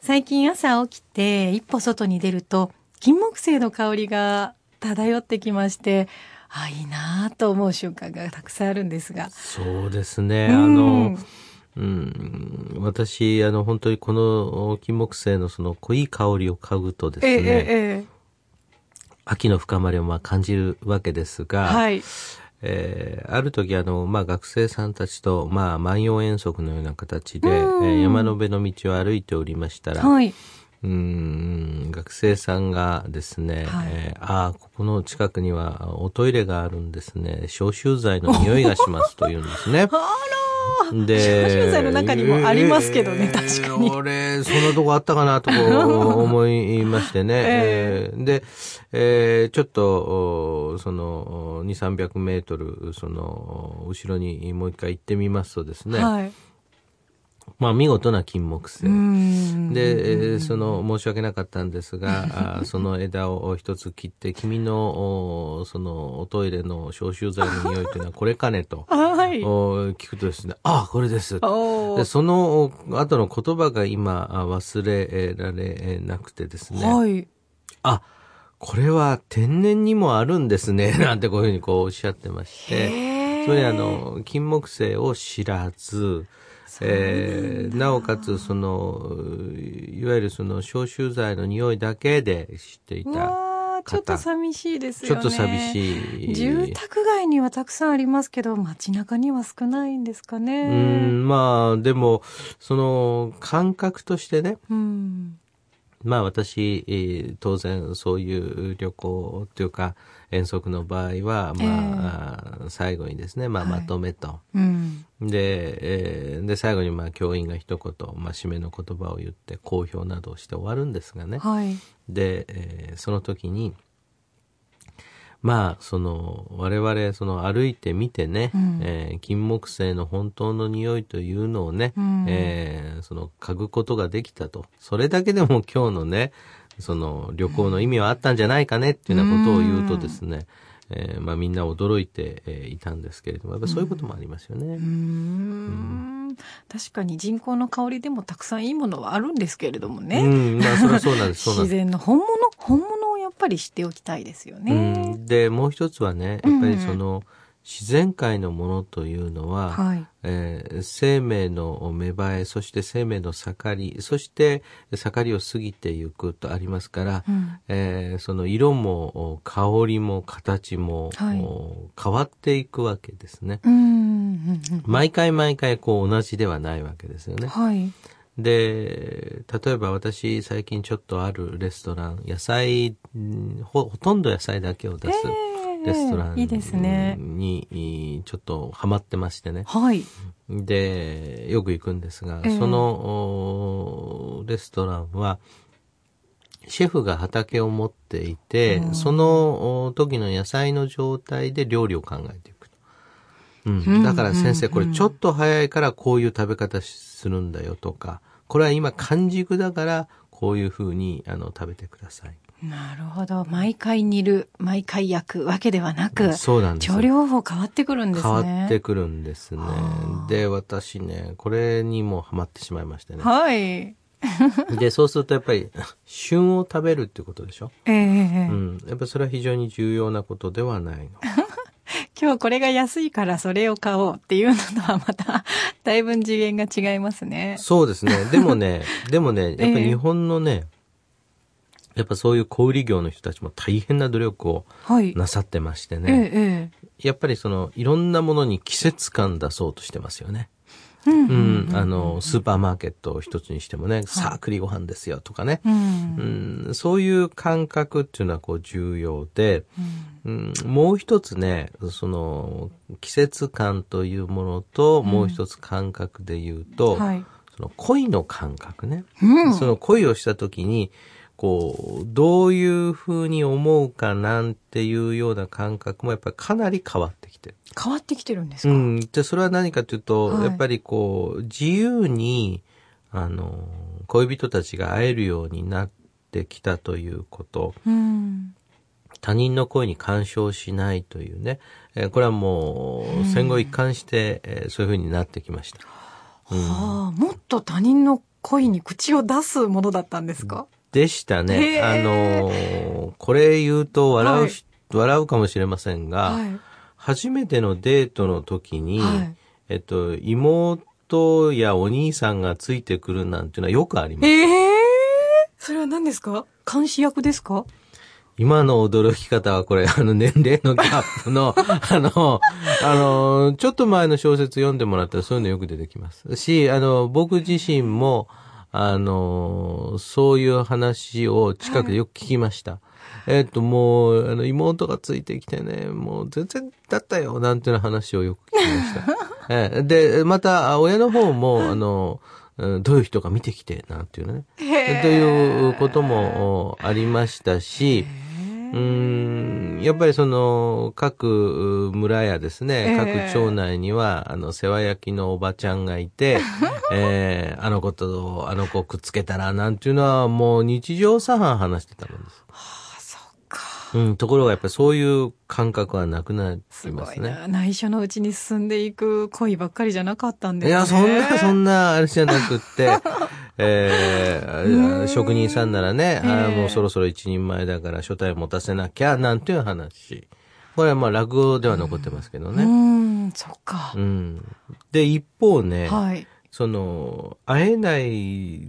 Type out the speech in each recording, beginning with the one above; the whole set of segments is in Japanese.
最近朝起きて一歩外に出ると金木犀の香りが漂ってきましてあいいなぁと思う瞬間がたくさんあるんですが。そうですね。うん。あの、うん、私、あの、本当にこの金木犀のその濃い香りを嗅ぐとですええね、ええ。秋の深まりをまあ感じるわけですが、はいえーある時あの、まあ、学生さんたちと、まあ、万葉遠足のような形で、えうんー山の辺の道を歩いておりましたら、はい。うん学生さんがですね、はいえーああ、ここの近くにはおトイレがあるんですね。消臭剤の匂いがしますと言うんですね。あらで、消臭剤の中にもありますけどね確かに俺、そんなとこあったかなと 思いましてね。え えーで、えーちょっと、おその、2、300メートル、その、後ろにもう一回行ってみますとですね、はい。まあ見事な金木犀。うんで、えーその、申し訳なかったんですが、その枝を一つ切って、君の、おその、おトイレの消臭剤の匂いというのはこれかねと、はい。お聞くとですね、ああ、これです。でその後の言葉が今あ忘れられなくてですね、はい。あ、これは天然にもあるんですね、なんてこういうふうにこうおっしゃってまして、それであの、金木犀を知らず、えーなおかつその、いわゆるその消臭剤の匂いだけで知っていうた。ちょっと寂しいですよね。ちょっと寂しい。住宅街にはたくさんありますけど、街中には少ないんですかうね。ん、まあ、でも、その、感覚としてね、うん。まあ私、えー当然そういう旅行というか遠足の場合は、まあ、あー最後にですね、まあはいまとめと。うん。で、えーで、最後にまあ教員が一言、まあ締めの言葉を言って公表などをして終わるんですがね。はい。で、えーその時に、まあ、その、我々、その歩いてみてね、うんえー金木犀の本当の匂いというのをね、うんえーその、嗅ぐことができたと。それだけでも今日のね、その、旅行の意味はあったんじゃないかねっていうようなことを言うとですね、えーまあみんな驚いて、えーいたんですけれども、やっぱりそういうこともありますよね。うーん。確かに人工の香りでもたくさんいいものはあるんですけれどもうね。ん、まあそれはそうなんです。そうなん自です。然の本物、本物ぱり知っておきたいですようね。ん、で、もう一つはね、やっぱりその、自然界のものというのは、はい。えー生命の芽生え、そして生命の盛り、そして盛りを過ぎていくとありますから、うんえーその色も香りも形も、はいお変わっていくわけですね。うん。うんうん毎回毎回こう同じではないわけですよね。はい。で、例えば私最近ちょっとあるレストラン、野菜、んほほとんど野菜だけを出すレストランいいですね。にちょっとハマってましてね。はい。で、よく行くんですが、ええそのおレストランは、シェフが畑を持っていて、そのお時の野菜の状態で料理を考えていくと。うん、だから先生、これちょっと早いからこういう食べ方するんだよとか、これは今完熟だからこういうふうにあの食べてください。なるほど。毎回煮る、毎回焼くわけではなく、そうなんですよ調理方法変わってくるんですね。変わってくるんですねは。あで、私ね、これにもハマってしまいましてね。はい。で、そうするとやっぱり、旬を食べるってことでしょ？ええうん。やっぱそれは非常に重要なことではないの。今日これが安いからそれを買おうっていうのとはまた、だいぶ次元が違いますね。そうですね。でもね、でもね、やっぱ日本のね、やっぱそういう小売業の人たちも大変な努力をはい。なさってましてえね。ええやっぱりその、いろんなものに季節感出そうとしてますよね。えうんうん。あの、スーパーマーケットを一つにしてもね、さあ栗ご飯ですよとかね。うんうん、そういう感覚っていうのはこう重要で、うん、もう一つね、その季節感というものと、もう一つ感覚で言うと、はい。そその恋の感覚ね。うん。その恋をした時に、こう、どういう風に思うかなんていうような感覚もやっぱりかなり変わってきてる。変わってきてるんですか、うん。で、それは何かというと、はいやっぱりこう、自由に、あの、恋人たちが会えるようになってきたということ、うん。他人の声に干渉しないというね、えーこれはもう、戦後一貫して、えーそういう風になってきました。はあ、もっと他人の恋に口を出すものだったんですか、でしたへね。ーあのーこれ言うと笑うし、笑うかもしれませんが、はい。初めてのデートの時に、はいえっと、妹やお兄さんがついてくるなんていうのはよくあります。ええそれは何ですか？監視役ですか？今の驚き方はこれ、あの、年齢のギャップの、あの、あの、ちょっと前の小説読んでもらったらそういうのよく出てきます。し、あの、僕自身も、あの、そういう話を近くでよく聞きました。えっと、もう、あの、妹がついてきてね、もう全然だったよ、なんていう話をよく聞きました。ええで、また、親の方も、あの、うんどういう人が見てきて、なんていうね。ということもおありましたし、うーんやっぱりその、各村やですね、ええ各町内には、あの、世話焼きのおばちゃんがいて、えーあの子と、あの子くっつけたら、なんていうのはもう日常茶飯話してたもんです。あ、そっか。うん、ところがやっぱりそういう感覚はなくなりすごいますね。な。内緒のうちに進んでいく恋ばっかりじゃなかったんですね。いや、そんな、そんな、あれじゃなくって、えー職人さんならね、あもうそろそろ一人前だから書体持たせなきゃ、なんていう話。これはまあ落語では残ってますけどうね。ん、そっかう。ん。で、一方ね、はい。その、会えない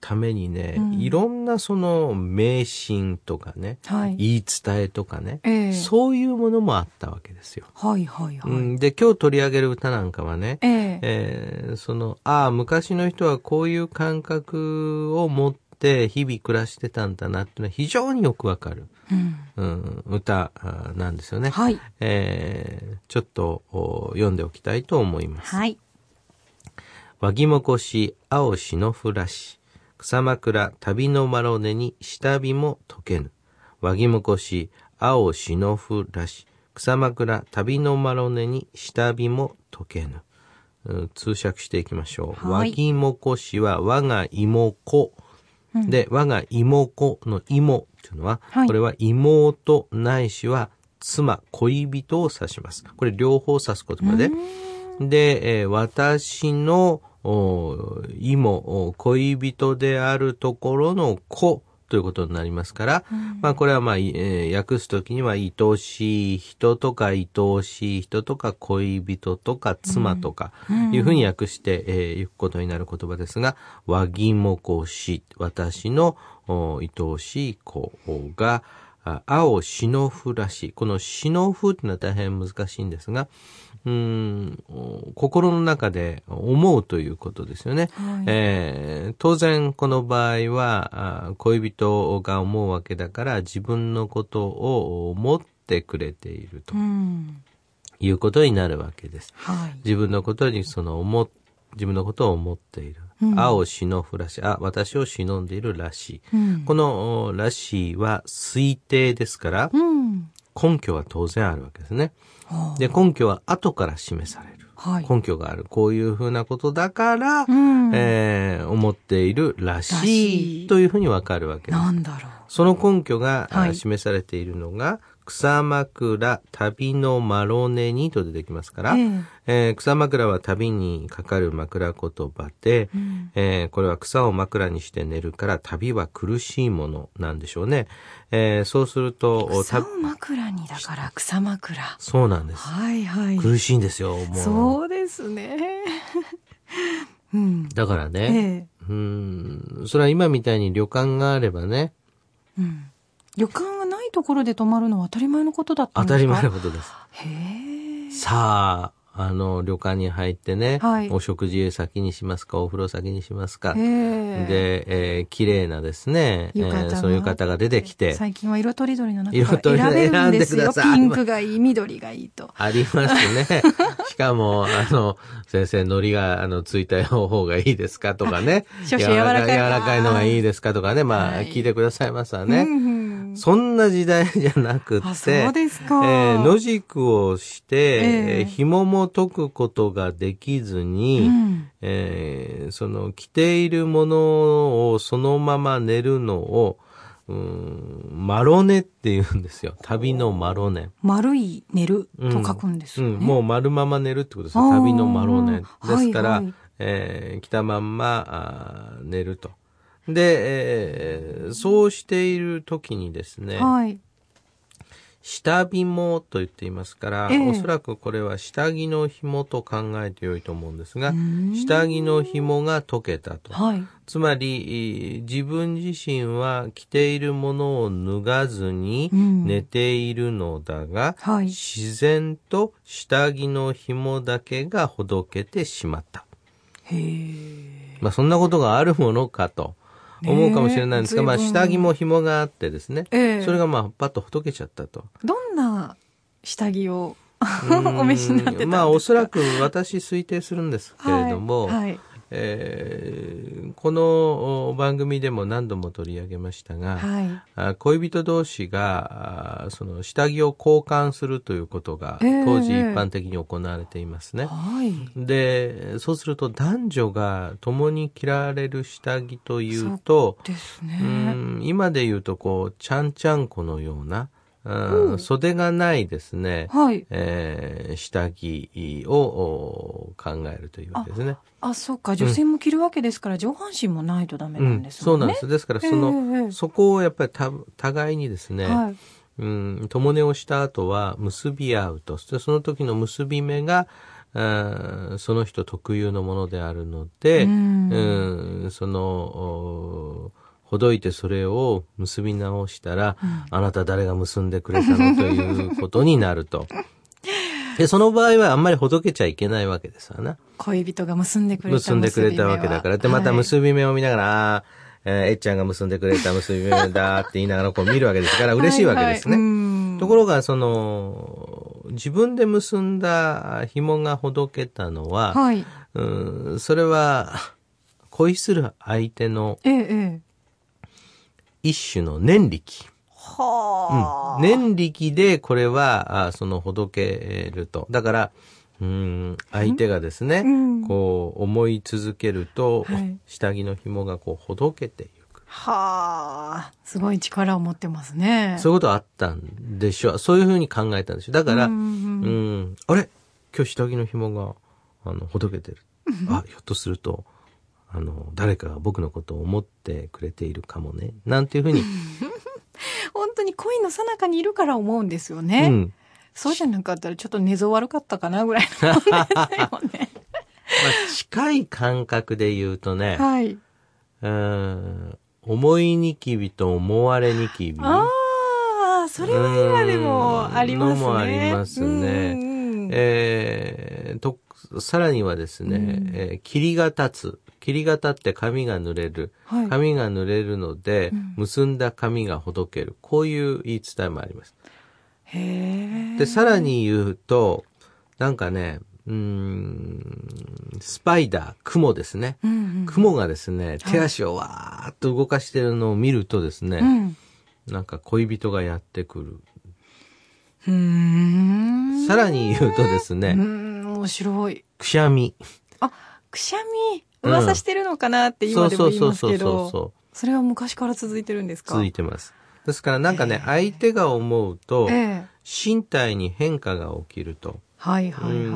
ためにね、うんいろんなその迷信とかね、はい。言い伝えとかね、ええそういうものもあったわけですよ。はい、はい、はい。うん、で、今日取り上げる歌なんかはね、えええーその、ああ、昔の人はこういう感覚を持って日々暮らしてたんだなっていうのは非常によくわかる、うん。うん、歌なんですよね。はい。えーちょっとお読んでおきたいと思います。はい。わぎもこし、青しのふらし。草枕、旅のまろねに下火も解けぬ。わぎもこし、青しのふらし。草枕、旅のまろねに下火も解けぬ。うん通訳していきましょう。はいわぎもこしは我が妹子。で、我が妹子の妹っていうのは、はいこれは妹ないしは妻、恋人を指します。これ両方指す言葉で。で、えー私のお妹、お恋人であるところの子ということになりますから、まあこれはまあ、いえー訳すときには愛しい人とか愛おしい人とか恋人とか妻とかいうふうに訳して、えーいくことになる言葉ですが、わぎもこし、私のお愛おしい子が、あ青篠ふらし。この篠ふっていうのは大変難しいんですが、うーん、お心の中で思うということですよね。はいえー当然この場合はあ恋人が思うわけだから自分のことを思ってくれているとうん。いうことになるわけです。はい。自分のことにその思っ自分のことを思っている。うん青篠ふらし。あ、私を忍んでいるらしい。うん。このおらしいは推定ですから、うん。根拠は当然あるわけですね。はあで、根拠は後から示される。はい。根拠がある。こういうふうなことだから、うん。えー思っているららししいいというふうにわかるわけです。なんだろう。その根拠が、あはい示されているのが、草枕、旅のマロネにと出てきますから、えええー草枕は旅にかかる枕言葉で、うんえーこれは草を枕にして寝るから旅は苦しいものなんでしょうね。えーそうすると、た草を枕にだから草枕。そうなんです。はいはい。苦しいんですよ、もう。そうですね。うん。だからね、ええうーん、それは今みたいに旅館があればね、うん。旅館ところで泊まるのは当たり前のことだった当たりんですか？前のことです。へえ。さあ、あの、旅館に入ってね、はいお食事先にしますか、お風呂先にしますか。で、えー綺麗なですね、えーそういう方が出てきて、最近は色とりどりの中色とりから選べるんですよ。ピンクがいい、緑がいいと。ありますね。しかも、あの、先生、海苔が、あの、ついた方がいいですかとかね。少々柔らかい柔らかいのがいいですかとかね。まあ、はい聞いてくださいますわね。うんうんそんな時代じゃなくって、あそうですかえー野宿をして、えええー紐も解くことができずに、うんえーその着ているものをそのまま寝るのを、うーんマロネって言うんですよ。旅のマロネ。丸い寝ると書くんですよね。うん、もう丸まま寝るってことですよ。旅のマロネ。ですから、はいはいえー着たまんまあー寝ると。で、えーそうしている時にですね、はい。下紐と言っていますから、ええおそらくこれは下着の紐と考えてよいと思うんですがん、下着の紐が解けたと。はい。つまり、い自分自身は着ているものを脱がずにうん寝ているのだが、はい自然と下着の紐だけがほどけてしまった。へえ。まあそんなことがあるものかと思うかもしれないんですが、まあ下着も紐があってですね、ええ。それがまあパッとほどけちゃったと。どんな下着を？うん。お召しになってたんですか？まあおそらく私推定するんですけれども、はいはいえーこのお番組でも何度も取り上げましたが、はい。あ恋人同士があその下着を交換するということがええ当時一般的に行われていますね。はい。で、そうすると男女が共に着られる下着というと、ですうね。ん今で言うとこう、ちゃんちゃんこのような、うん袖がないですね、はい。えー下着をお考えるというわけですね。あ、そうか。女性も着るわけですから、上半身もないとダメうなんん、ですもね。そうんなんです。ですから、その、ええそこをやっぱりた互いにですね、はい。うん、共寝をした後は結び合うと。その時の結び目が、その人特有のものであるので、うんうんその、おほどいてそれを結び直したら、あなた誰が結んでくれたのということになると。で、その場合はあんまりほどけちゃいけないわけですわな。恋人が結んでくれた結んでくれたわけだから。で、また結び目を見ながら、あーえーえっちゃんが結んでくれた結び目だって言いながらこう見るわけですから、嬉しいわけですね。はいはいうんところが、その、自分で結んだ紐がほどけたのは、はい。うんそれは、恋する相手の。一種の念力。はあ。念力でこれは、あそのほどけると。だから、うん相手がですね、うんこう思い続けると、はい下着の紐がこうほどけていく。はあ。すごい力を持ってますね。そういうことあったんでしょう。そういうふうに考えたんでしょう。だから、ううんん、あれ？今日下着の紐が、あの、ほどけてる。あ、ひょっとすると、あの、誰かが僕のことを思ってくれているかもね。なんていうふうに、本当に恋の最中にいるから思うんですようね。ん。そうじゃなかったらちょっと寝相悪かったかなぐらいのもんですよね。まあ、近い感覚で言うとね、はい。うん、思いニキビと思われニキビ。ああ、それは今でもありますね。のもありますねえーと、さらにはですね、うんえー霧が立つ。霧が立って髪が濡れる。はい髪が濡れるので、うん結んだ髪がほどける。こういう言い伝えもあります。へえ。で、さらに言うと、なんかね、うーん、スパイダー、雲ですね。うんうん、雲がですね、手足をわーっと動かしてるのを見るとですね、うん。なんか恋人がやってくる。さらに言うとですうね、ん、面白い。くしゃみ。あ、くしゃみ、うん噂してるのかなって今でも言いますけそうそうそうど、そうそれは昔から続いてるんですか？続いてます。ですからなんかね、相手が思うと、ええ。身体に変化が起きると。はいはいはい。う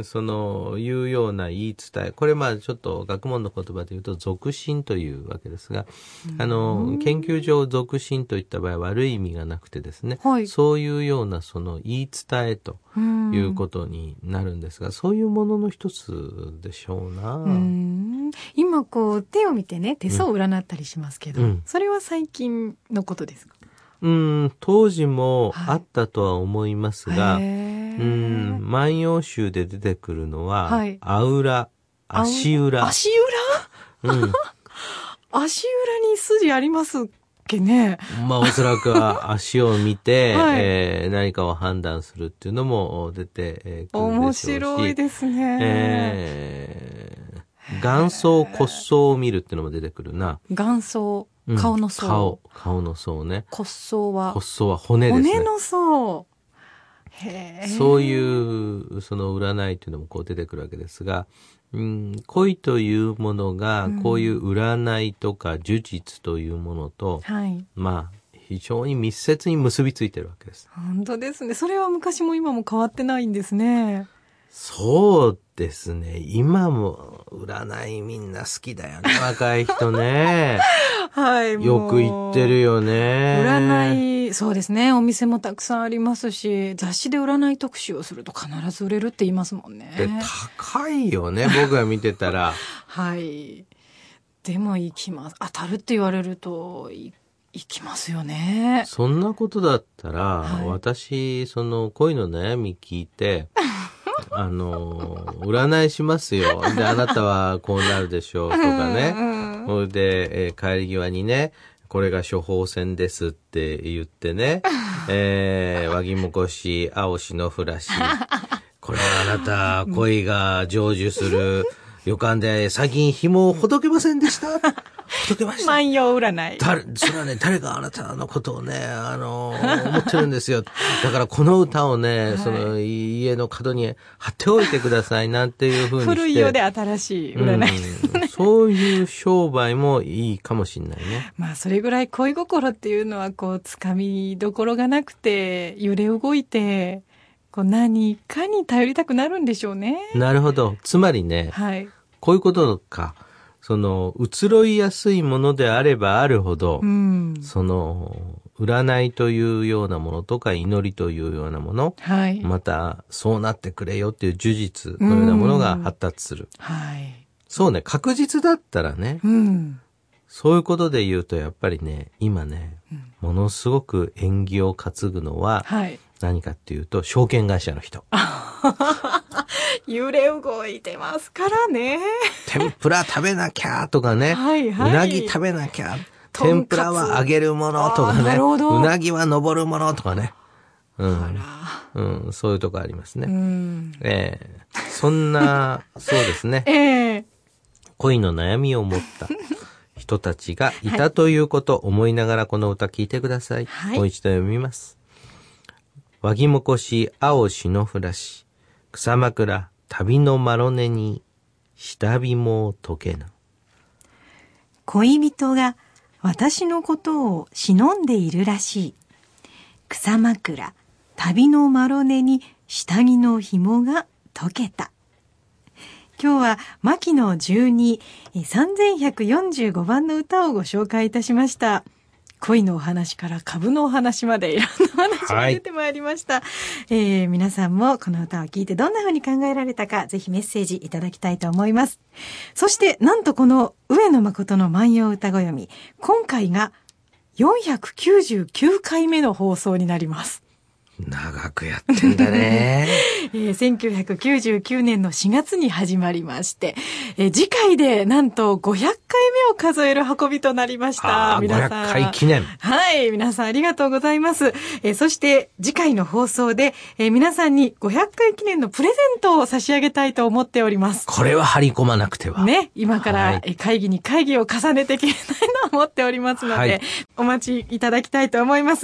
ん。その、いうような言い伝え。これまあちょっと学問の言葉で言うと、俗心というわけですが、あの、研究上俗心といった場合は悪い意味がなくてですね、はい。そういうようなその言い伝えとうんいうことになるんですが、そういうものの一つでしょうな。うん。今こう手を見てね手相を占ったりしますけど、うん。それは最近のことですか？うん、当時もあったとは思いますが、へーうん、万葉集で出てくるのは、はいあうら、足裏。足裏？うん。足裏に筋ありますっけね？まあ、おそらくは 足を見て、はいえー何かを判断するっていうのも出てえーくる面でしょうし。白いですね。えー、元層骨層を見るっていうのも出てくるな。元層うん、顔の層。顔、顔の層ね。骨層は骨層は骨ですね。骨の層。へえ。そういう、その占いっていうのもこう出てくるわけですが、うん、恋というものが、こういう占いとか呪術というものと、はい。まあ、非常に密接に結びついてるわけです。本当ですね。それは昔も今も変わってないんですね。そうですね。今も占いみんな好きだよね。若い人ね。はい。よく言ってるよね。占い、そうですね。お店もたくさんありますし、雑誌で占い特集をすると必ず売れるって言いますもんね。で、高いよね。僕が見てたら。はい。でも行きます。当たるって言われると、い行きますよね。そんなことだったら、はい私、その恋の悩み聞いて、あの、占いしますよ。で、あなたはこうなるでしょうとかね。それで、えー帰り際にね、これが処方箋ですって言ってね、えー、和ぎもこし、青篠ふらし、これはあなた、恋が成就する予感で、最近紐をほどけませんでしたけました。万葉占い。誰、それはね、誰があなたのことをね、あの、思ってるんですよ。だからこの歌をね、その家の角に貼っておいてくださいなんていうふうに。古いようで新しい占いですね。うんそういう商売もいいかもしれないね。まあ、それぐらい恋心っていうのは、こう、つかみどころがなくて、揺れ動いて、こう、何かに頼りたくなるんでしょうね。なるほど。つまりね、はい。こういうことか。その、移ろいやすいものであればあるほど、うん。その、占いというようなものとか祈りというようなもの、はい。また、そうなってくれよっていう呪術のようなものが発達する。はい。そうね、確実だったらね、うん。そういうことで言うとやっぱりね、今ね、ものすごく縁起を担ぐのははい。何かっていうと、証券会社の人。揺れ動いてますからね。天ぷら食べなきゃとかね、はいはいうなぎ食べなきゃ、天ぷらは揚げるものとかね、るほどうなぎは登るものとかね。うん。あうん、そういうとこありますら。うね。ん。ええそんな、そうですね。ええ恋の悩みを持った 人たちがいたということを思いながらこの歌聞いてください。はいもう一度読みます。和ぎもこし、青篠ふらし、草枕、旅のまろ根に、下びも解けぬ。恋人が私のことを忍んでいるらしい。草枕、旅のまろ根に下着の紐が解けた。今日は牧野12、え3145番の歌をご紹介いたしました。恋のお話から株のお話までいろんなお話が出てまいりました。えー皆さんもこの歌を聞いてどんな風に考えられたか、ぜひメッセージいただきたいと思います。そして、なんとこの上野誠の万葉歌子読み、今回が499回目の放送になります。長くやってんだね。えー1999年の4月に始まりまして、えー次回でなんと500回目を数える運びとなりました。皆さん。500回記念。はい。皆さんありがとうございます。えーそして次回の放送で、えー皆さんに500回記念のプレゼントを差し上げたいと思っております。これは張り込まなくては。ね、今から、会議に会議を重ねていきたいと思っておりますので、はいお待ちいただきたいと思います。